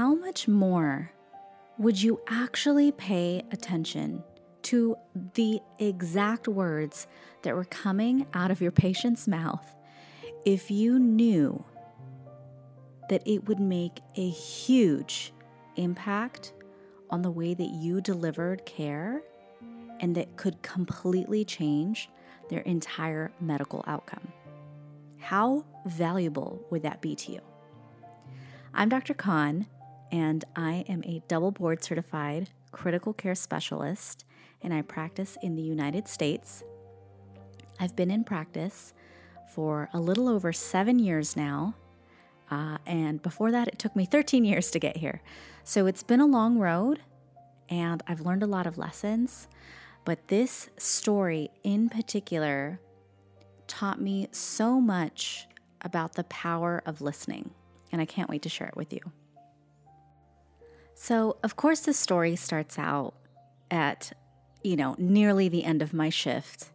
how much more would you actually pay attention to the exact words that were coming out of your patient's mouth if you knew that it would make a huge impact on the way that you delivered care and that could completely change their entire medical outcome. How valuable would that be to you? I'm Dr. Khan, and I am a double board certified critical care specialist, and I practice in the United States. I've been in practice for a little over seven years now. Uh, and before that, it took me 13 years to get here. So it's been a long road, and I've learned a lot of lessons. But this story in particular taught me so much about the power of listening, and I can't wait to share it with you. So, of course, the story starts out at, you know, nearly the end of my shift,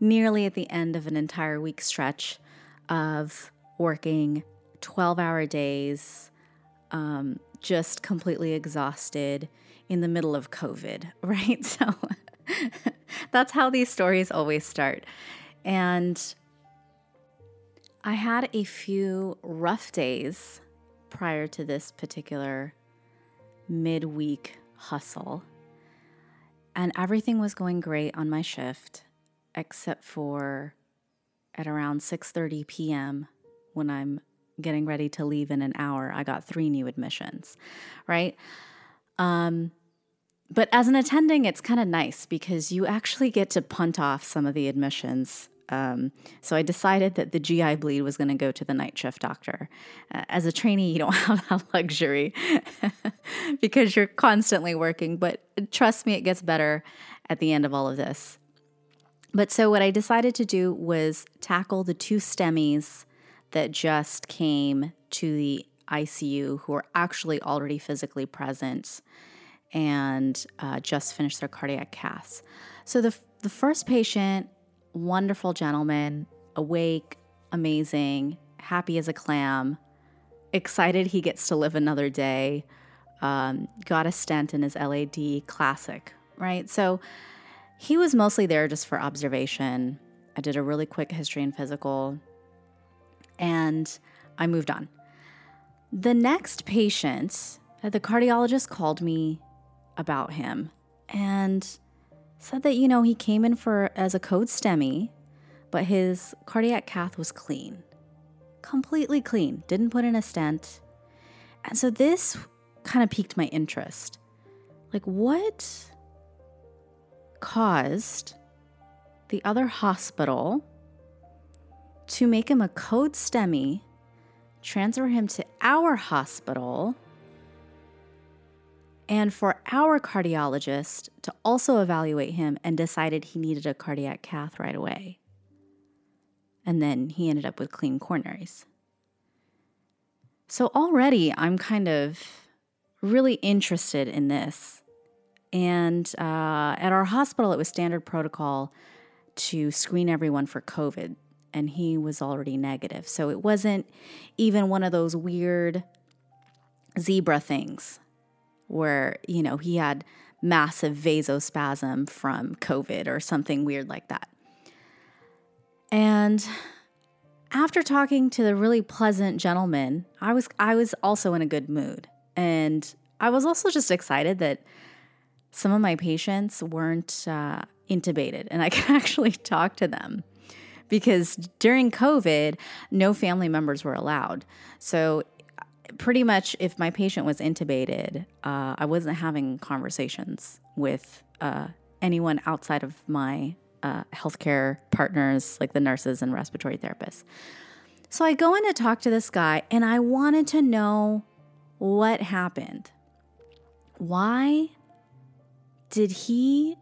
nearly at the end of an entire week stretch of working 12 hour days, um, just completely exhausted in the middle of COVID, right? So that's how these stories always start. And I had a few rough days prior to this particular midweek hustle. And everything was going great on my shift except for at around 6:30 p.m. when I'm getting ready to leave in an hour, I got 3 new admissions, right? Um but as an attending, it's kind of nice because you actually get to punt off some of the admissions um, so I decided that the GI bleed was going to go to the night shift doctor. Uh, as a trainee, you don't have that luxury because you're constantly working, but trust me, it gets better at the end of all of this. But so what I decided to do was tackle the two STEMIs that just came to the ICU who are actually already physically present and uh, just finished their cardiac caths. So the, the first patient wonderful gentleman, awake, amazing, happy as a clam, excited he gets to live another day, um, got a stent in his LAD, classic, right? So he was mostly there just for observation. I did a really quick history and physical, and I moved on. The next patient, the cardiologist called me about him, and said that, you know, he came in for as a code STEMI, but his cardiac cath was clean. Completely clean. Didn't put in a stent. And so this kind of piqued my interest. Like, what caused the other hospital to make him a code STEMI, transfer him to our hospital? And for our cardiologist to also evaluate him and decided he needed a cardiac cath right away. And then he ended up with clean coronaries. So already I'm kind of really interested in this. And uh, at our hospital, it was standard protocol to screen everyone for COVID, and he was already negative. So it wasn't even one of those weird zebra things where, you know, he had massive vasospasm from COVID or something weird like that. And after talking to the really pleasant gentleman, I was I was also in a good mood. And I was also just excited that some of my patients weren't uh, intubated and I could actually talk to them because during COVID, no family members were allowed. So pretty much if my patient was intubated, uh, I wasn't having conversations with uh, anyone outside of my uh, healthcare partners, like the nurses and respiratory therapists. So I go in to talk to this guy, and I wanted to know what happened. Why did he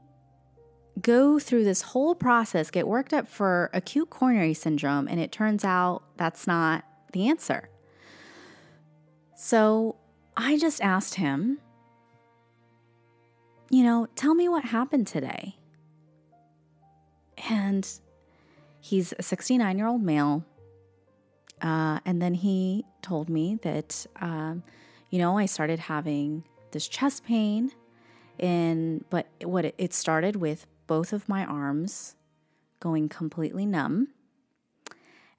go through this whole process, get worked up for acute coronary syndrome, and it turns out that's not the answer? So I just asked him, you know, tell me what happened today. And he's a 69 year old male. Uh, and then he told me that, um, you know, I started having this chest pain and but what it, it started with both of my arms going completely numb.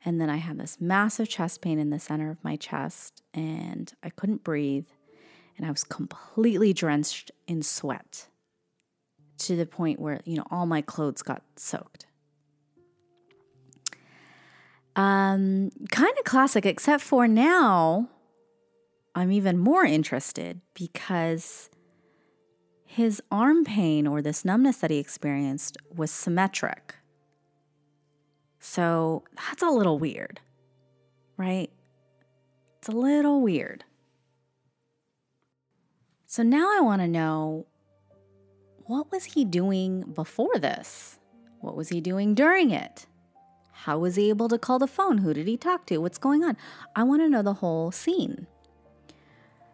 And then I had this massive chest pain in the center of my chest and I couldn't breathe and I was completely drenched in sweat to the point where, you know, all my clothes got soaked. Um, kind of classic, except for now, I'm even more interested because his arm pain or this numbness that he experienced was symmetric. So that's a little weird, right? It's a little weird. So now I want to know what was he doing before this? What was he doing during it? How was he able to call the phone? Who did he talk to? What's going on? I want to know the whole scene.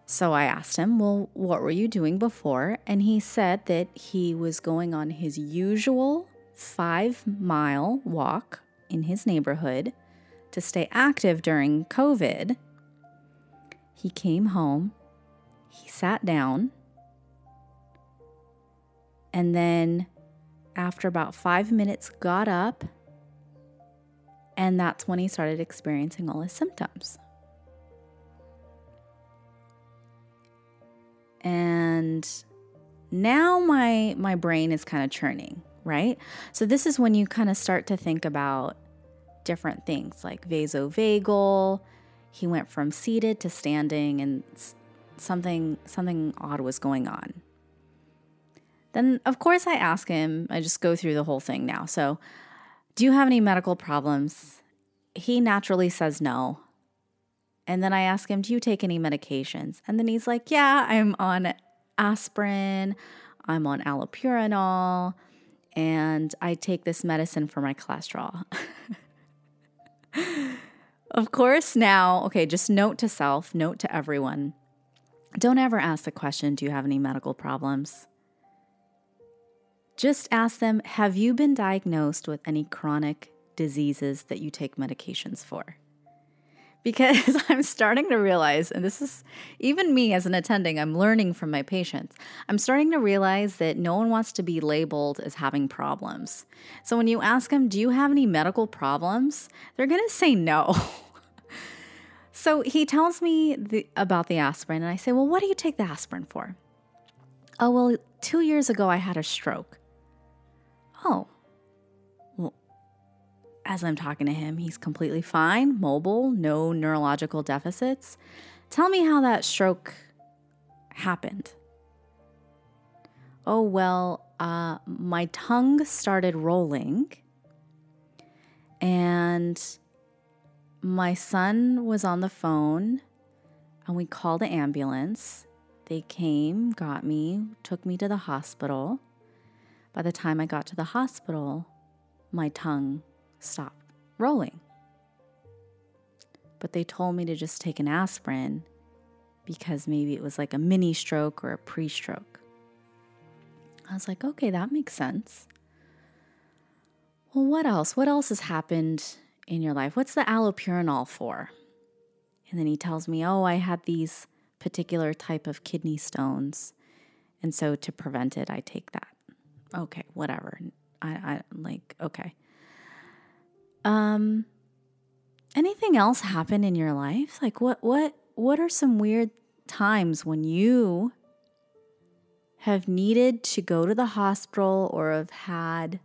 So I asked him, Well, what were you doing before? And he said that he was going on his usual five mile walk in his neighborhood to stay active during COVID. He came home, he sat down, and then after about five minutes got up and that's when he started experiencing all his symptoms and now my my brain is kind of churning right so this is when you kind of start to think about different things like vasovagal he went from seated to standing and something something odd was going on then, of course, I ask him, I just go through the whole thing now. So, do you have any medical problems? He naturally says no. And then I ask him, Do you take any medications? And then he's like, Yeah, I'm on aspirin, I'm on allopurinol, and I take this medicine for my cholesterol. of course, now, okay, just note to self, note to everyone don't ever ask the question, Do you have any medical problems? Just ask them Have you been diagnosed with any chronic diseases that you take medications for? Because I'm starting to realize, and this is even me as an attending, I'm learning from my patients. I'm starting to realize that no one wants to be labeled as having problems. So when you ask them, Do you have any medical problems? They're going to say no. so he tells me the, about the aspirin, and I say, Well, what do you take the aspirin for? Oh, well, two years ago I had a stroke. Oh, as I'm talking to him, he's completely fine, mobile, no neurological deficits. Tell me how that stroke happened. Oh, well, uh, my tongue started rolling, and my son was on the phone, and we called the ambulance. They came, got me, took me to the hospital. By the time I got to the hospital, my tongue stopped rolling. But they told me to just take an aspirin because maybe it was like a mini stroke or a pre stroke. I was like, okay, that makes sense. Well, what else? What else has happened in your life? What's the allopurinol for? And then he tells me, oh, I had these particular type of kidney stones. And so to prevent it, I take that okay, whatever. I, I like, okay. Um, anything else happen in your life? Like what, what, what are some weird times when you have needed to go to the hospital or have had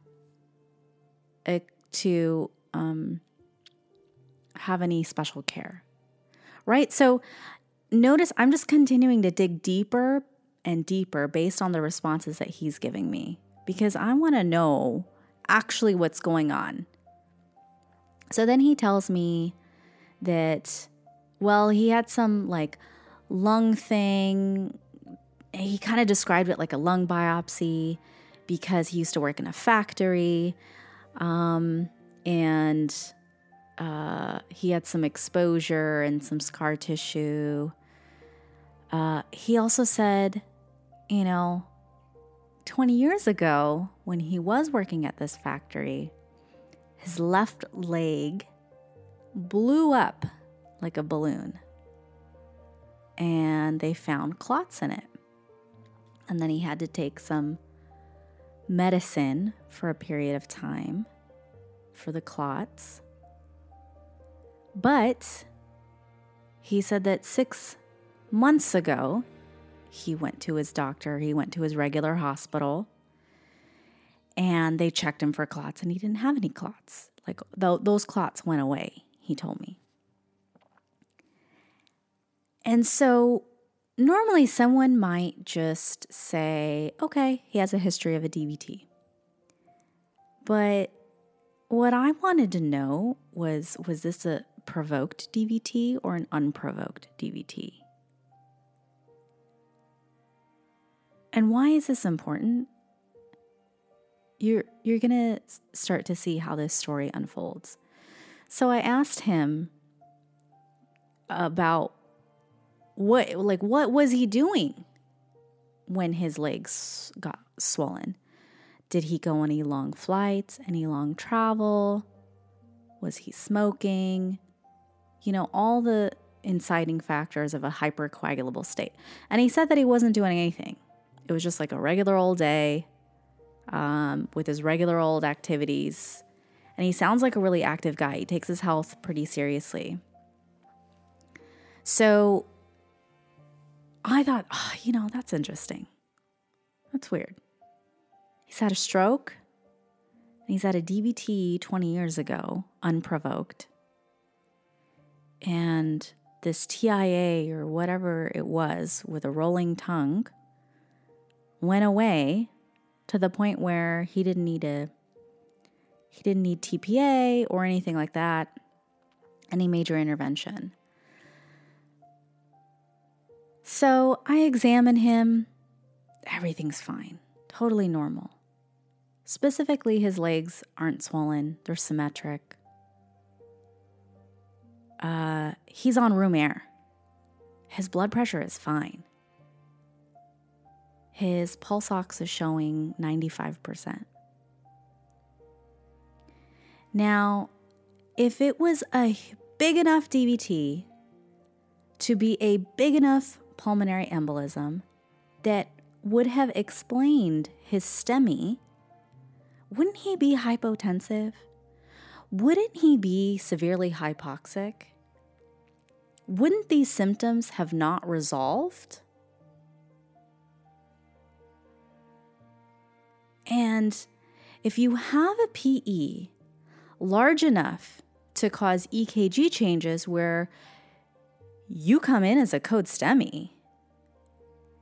a, to um, have any special care? Right? So notice I'm just continuing to dig deeper and deeper based on the responses that he's giving me because I want to know actually what's going on. So then he tells me that, well, he had some like lung thing. He kind of described it like a lung biopsy because he used to work in a factory. Um, and uh, he had some exposure and some scar tissue. Uh, he also said, you know, 20 years ago, when he was working at this factory, his left leg blew up like a balloon. and they found clots in it. And then he had to take some medicine for a period of time for the clots. But he said that six months ago, he went to his doctor, he went to his regular hospital, and they checked him for clots, and he didn't have any clots. Like th- those clots went away, he told me. And so normally someone might just say, okay, he has a history of a DVT. But what I wanted to know was was this a provoked DVT or an unprovoked DVT? And why is this important? You're you're going to start to see how this story unfolds. So I asked him about what like what was he doing when his legs got swollen? Did he go any long flights, any long travel? Was he smoking? You know, all the inciting factors of a hypercoagulable state. And he said that he wasn't doing anything. It was just like a regular old day um, with his regular old activities. And he sounds like a really active guy. He takes his health pretty seriously. So I thought, oh, you know, that's interesting. That's weird. He's had a stroke and he's had a DVT 20 years ago, unprovoked. And this TIA or whatever it was with a rolling tongue went away to the point where he didn't need a he didn't need TPA or anything like that, any major intervention. So I examine him. Everything's fine, totally normal. Specifically, his legs aren't swollen, they're symmetric. Uh, he's on room air. His blood pressure is fine. His pulse ox is showing 95%. Now, if it was a big enough DVT to be a big enough pulmonary embolism that would have explained his STEMI wouldn't he be hypotensive? Wouldn't he be severely hypoxic? Wouldn't these symptoms have not resolved? And if you have a PE large enough to cause EKG changes where you come in as a code STEMI,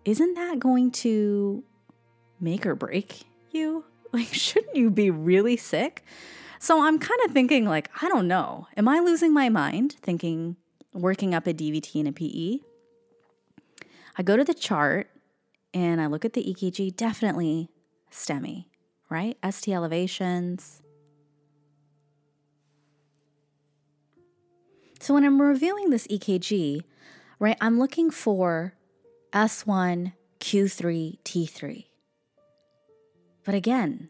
isn't that going to make or break you? Like, shouldn't you be really sick? So I'm kind of thinking, like, I don't know. Am I losing my mind thinking working up a DVT and a PE? I go to the chart and I look at the EKG, definitely STEMI, right? ST elevations. So when I'm reviewing this EKG, right, I'm looking for S1, Q3, T3. But again,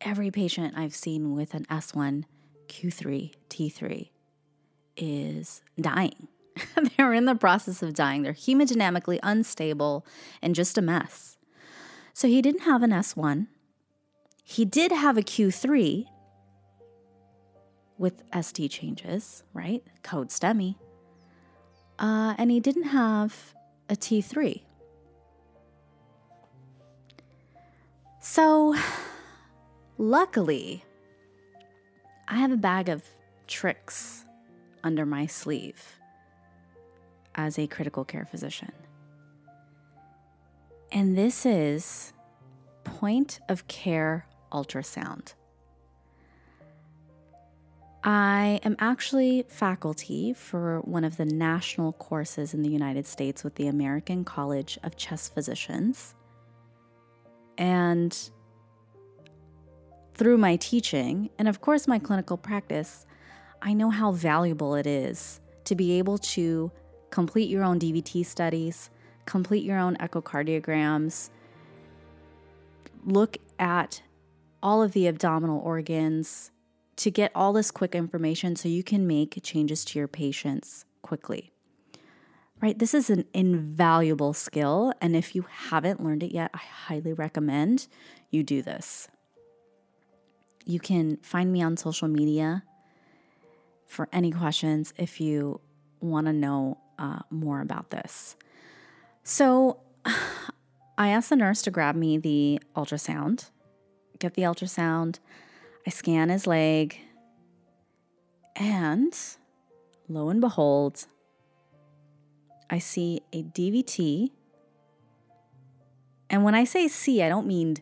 every patient I've seen with an S1, Q3, T3 is dying. They're in the process of dying. They're hemodynamically unstable and just a mess. So he didn't have an S1. He did have a Q3 with ST changes, right? Code STEMI. Uh, and he didn't have a T3. So, luckily, I have a bag of tricks under my sleeve as a critical care physician. And this is point of care ultrasound. I am actually faculty for one of the national courses in the United States with the American College of Chest Physicians. And through my teaching, and of course my clinical practice, I know how valuable it is to be able to complete your own DVT studies, complete your own echocardiograms, look at all of the abdominal organs to get all this quick information so you can make changes to your patients quickly. right? This is an invaluable skill. And if you haven't learned it yet, I highly recommend you do this. You can find me on social media for any questions if you want to know uh, more about this. So I asked the nurse to grab me the ultrasound, get the ultrasound. I scan his leg, and lo and behold, I see a DVT. And when I say see, I don't mean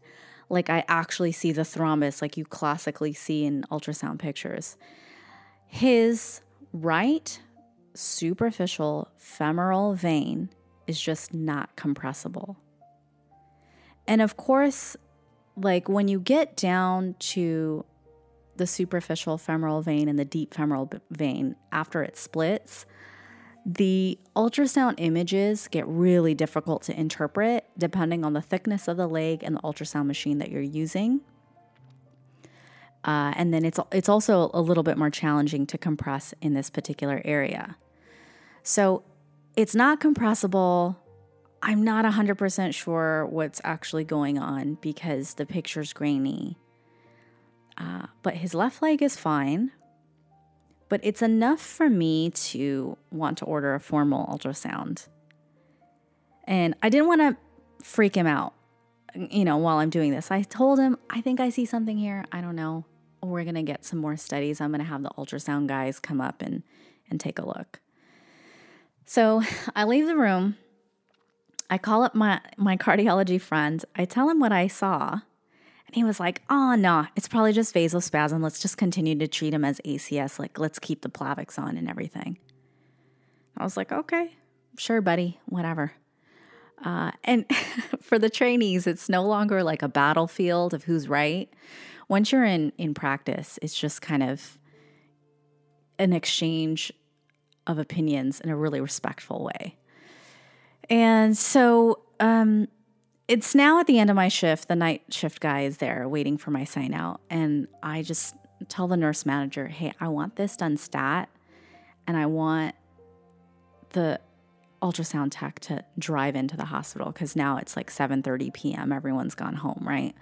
like I actually see the thrombus like you classically see in ultrasound pictures. His right superficial femoral vein is just not compressible. And of course, like when you get down to the superficial femoral vein and the deep femoral vein after it splits, the ultrasound images get really difficult to interpret depending on the thickness of the leg and the ultrasound machine that you're using. Uh, and then it's it's also a little bit more challenging to compress in this particular area. So it's not compressible. I'm not 100% sure what's actually going on because the picture's grainy. Uh, but his left leg is fine but it's enough for me to want to order a formal ultrasound. And I didn't want to freak him out, you know, while I'm doing this. I told him, I think I see something here. I don't know. We're going to get some more studies. I'm going to have the ultrasound guys come up and, and take a look. So I leave the room. I call up my, my cardiology friend. I tell him what I saw. And he was like, oh, no, it's probably just vasospasm. Let's just continue to treat him as ACS. Like, let's keep the Plavix on and everything. I was like, okay, sure, buddy, whatever. Uh, and for the trainees, it's no longer like a battlefield of who's right. Once you're in in practice, it's just kind of an exchange of opinions in a really respectful way. And so um, it's now at the end of my shift. The night shift guy is there waiting for my sign out. And I just tell the nurse manager, hey, I want this done stat and I want the ultrasound tech to drive into the hospital because now it's like 7:30 p.m. Everyone's gone home, right?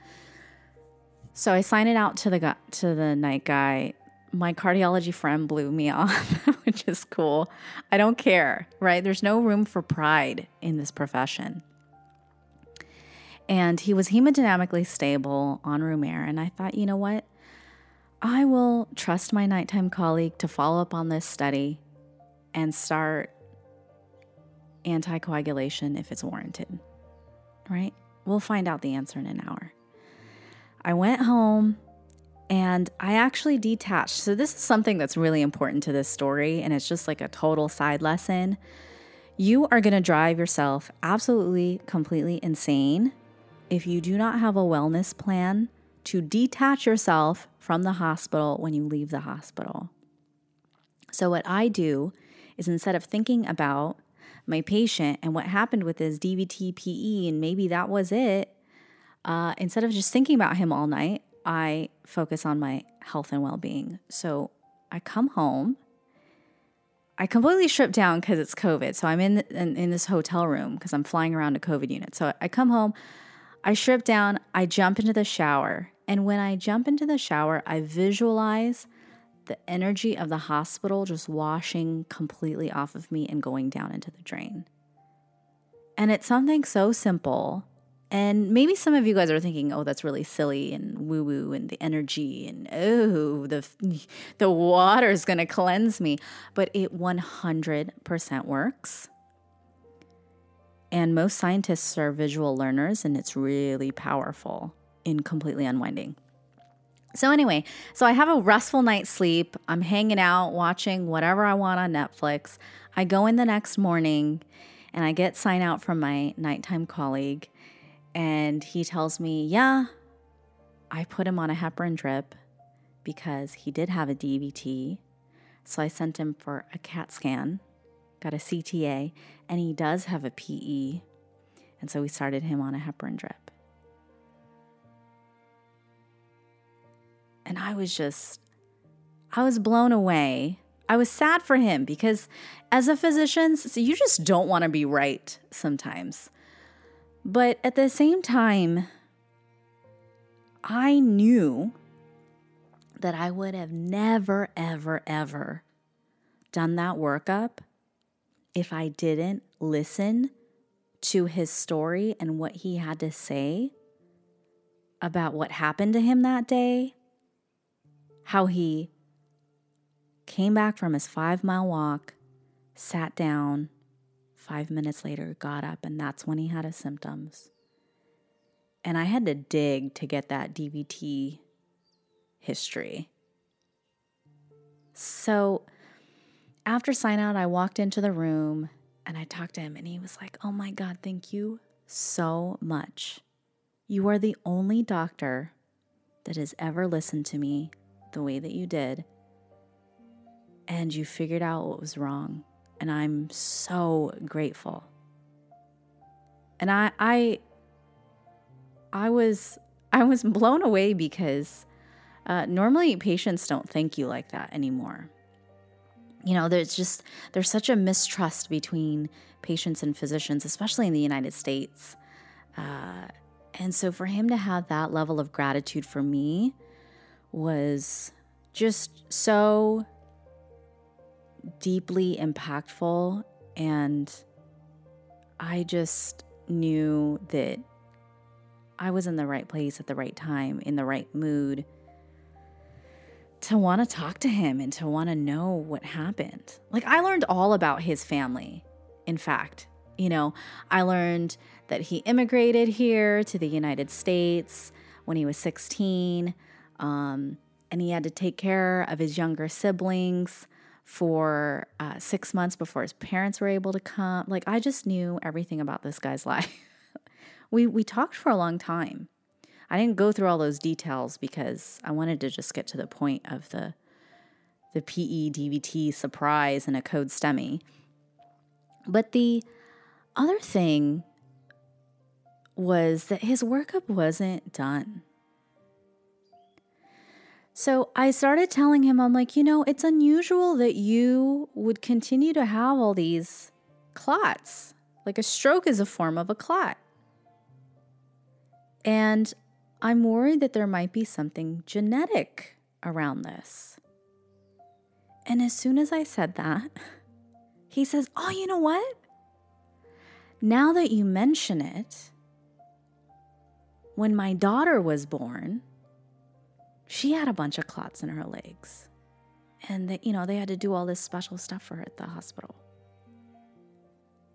So I sign it out to the to the night guy. My cardiology friend blew me off, which is cool. I don't care, right? There's no room for pride in this profession. And he was hemodynamically stable on room air. And I thought, you know what? I will trust my nighttime colleague to follow up on this study and start anticoagulation if it's warranted, right? We'll find out the answer in an hour. I went home and I actually detached. So, this is something that's really important to this story, and it's just like a total side lesson. You are going to drive yourself absolutely, completely insane if you do not have a wellness plan to detach yourself from the hospital when you leave the hospital. So, what I do is instead of thinking about my patient and what happened with his DVT PE, and maybe that was it, uh, instead of just thinking about him all night, I focus on my health and well being. So, I come home. I completely strip down because it's COVID. So I'm in, in, in this hotel room because I'm flying around a COVID unit. So I come home, I strip down, I jump into the shower. And when I jump into the shower, I visualize the energy of the hospital just washing completely off of me and going down into the drain. And it's something so simple. And maybe some of you guys are thinking, "Oh, that's really silly and woo-woo and the energy and oh, the the water is going to cleanse me." But it 100% works. And most scientists are visual learners, and it's really powerful in completely unwinding. So, anyway, so I have a restful night's sleep. I'm hanging out, watching whatever I want on Netflix. I go in the next morning and I get sign out from my nighttime colleague, and he tells me, Yeah, I put him on a heparin drip because he did have a DVT. So I sent him for a CAT scan got a CTA, and he does have a PE. And so we started him on a heparin drip. And I was just, I was blown away. I was sad for him because as a physician, so you just don't want to be right sometimes. But at the same time, I knew that I would have never, ever, ever done that workup if I didn't listen to his story and what he had to say about what happened to him that day, how he came back from his five mile walk, sat down, five minutes later, got up, and that's when he had his symptoms. And I had to dig to get that DVT history. So after sign out, I walked into the room and I talked to him, and he was like, Oh my God, thank you so much. You are the only doctor that has ever listened to me the way that you did. And you figured out what was wrong. And I'm so grateful. And I I I was I was blown away because uh, normally patients don't thank you like that anymore. You know, there's just there's such a mistrust between patients and physicians, especially in the United States. Uh, and so for him to have that level of gratitude for me was just so deeply impactful. And I just knew that I was in the right place at the right time, in the right mood to want to talk to him and to want to know what happened. Like, I learned all about his family, in fact. You know, I learned that he immigrated here to the United States when he was 16, um, and he had to take care of his younger siblings for uh, six months before his parents were able to come. Like, I just knew everything about this guy's life. we, we talked for a long time. I didn't go through all those details because I wanted to just get to the point of the the PE DVT surprise and a code STEMI. But the other thing was that his workup wasn't done. So I started telling him, I'm like, you know, it's unusual that you would continue to have all these clots. Like a stroke is a form of a clot. And I'm worried that there might be something genetic around this. And as soon as I said that, he says, Oh, you know what? Now that you mention it, when my daughter was born, she had a bunch of clots in her legs. And that, you know, they had to do all this special stuff for her at the hospital.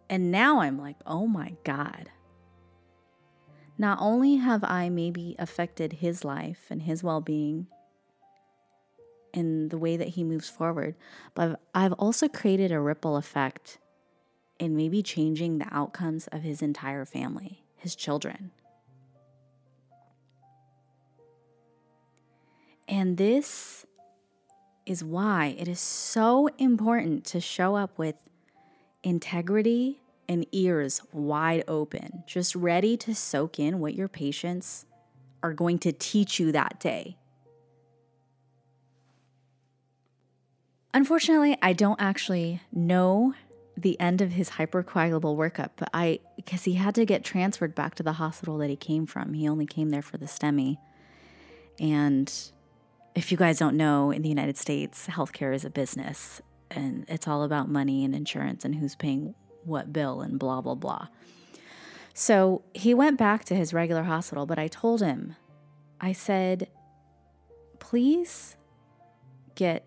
And now I'm like, oh my God not only have I maybe affected his life and his well being in the way that he moves forward, but I've also created a ripple effect in maybe changing the outcomes of his entire family, his children. And this is why it is so important to show up with integrity and ears wide open, just ready to soak in what your patients are going to teach you that day. Unfortunately, I don't actually know the end of his hypercoagulable workup, but I because he had to get transferred back to the hospital that he came from. He only came there for the STEMI. And if you guys don't know, in the United States, healthcare is a business and it's all about money and insurance and who's paying what bill and blah, blah, blah. So he went back to his regular hospital, but I told him, I said, please get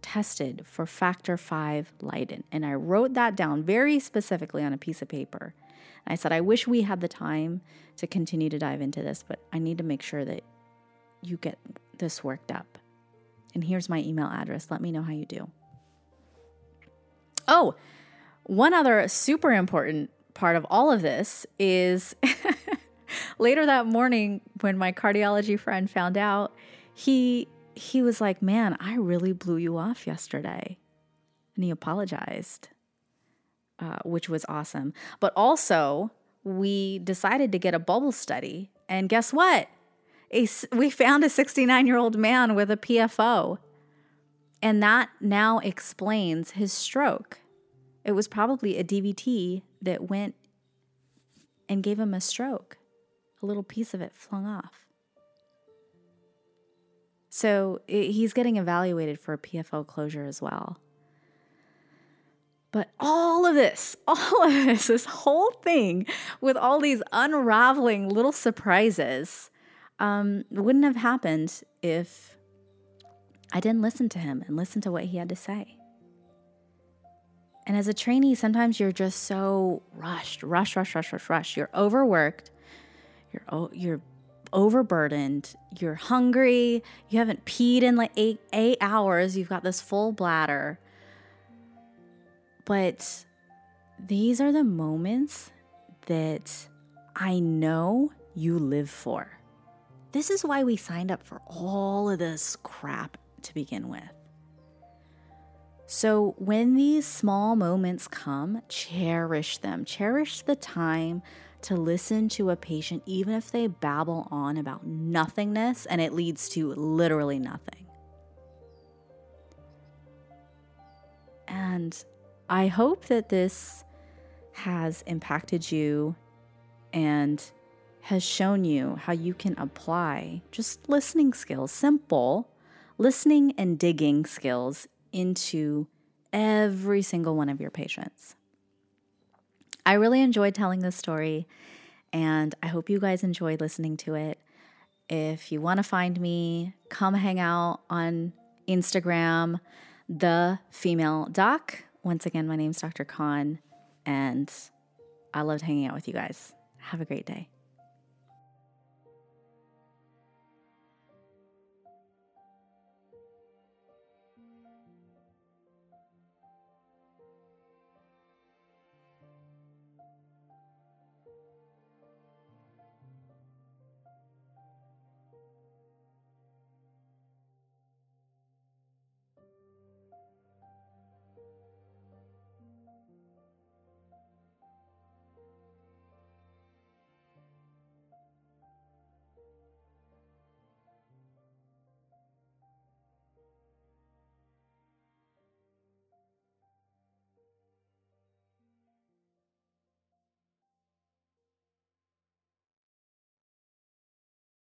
tested for factor five Leiden. And I wrote that down very specifically on a piece of paper. I said, I wish we had the time to continue to dive into this, but I need to make sure that you get this worked up. And here's my email address. Let me know how you do. Oh, one other super important part of all of this is later that morning when my cardiology friend found out, he he was like, "Man, I really blew you off yesterday." And he apologized. Uh, which was awesome. But also, we decided to get a bubble study. And guess what? A, we found a 69 year old man with a PFO And that now explains his stroke. It was probably a DVT that went and gave him a stroke. A little piece of it flung off. So he's getting evaluated for a PFO closure as well. But all of this, all of this, this whole thing with all these unraveling little surprises um, wouldn't have happened if I didn't listen to him and listen to what he had to say. And as a trainee, sometimes you're just so rushed, rush, rush, rush, rush, rush. You're overworked. You're you're overburdened. You're hungry. You haven't peed in like eight eight hours. You've got this full bladder. But these are the moments that I know you live for. This is why we signed up for all of this crap to begin with. So, when these small moments come, cherish them. Cherish the time to listen to a patient, even if they babble on about nothingness and it leads to literally nothing. And I hope that this has impacted you and has shown you how you can apply just listening skills, simple listening and digging skills into every single one of your patients. I really enjoyed telling this story, and I hope you guys enjoyed listening to it. If you want to find me, come hang out on Instagram, the female doc. Once again, my name's Dr. Khan, and I loved hanging out with you guys. Have a great day.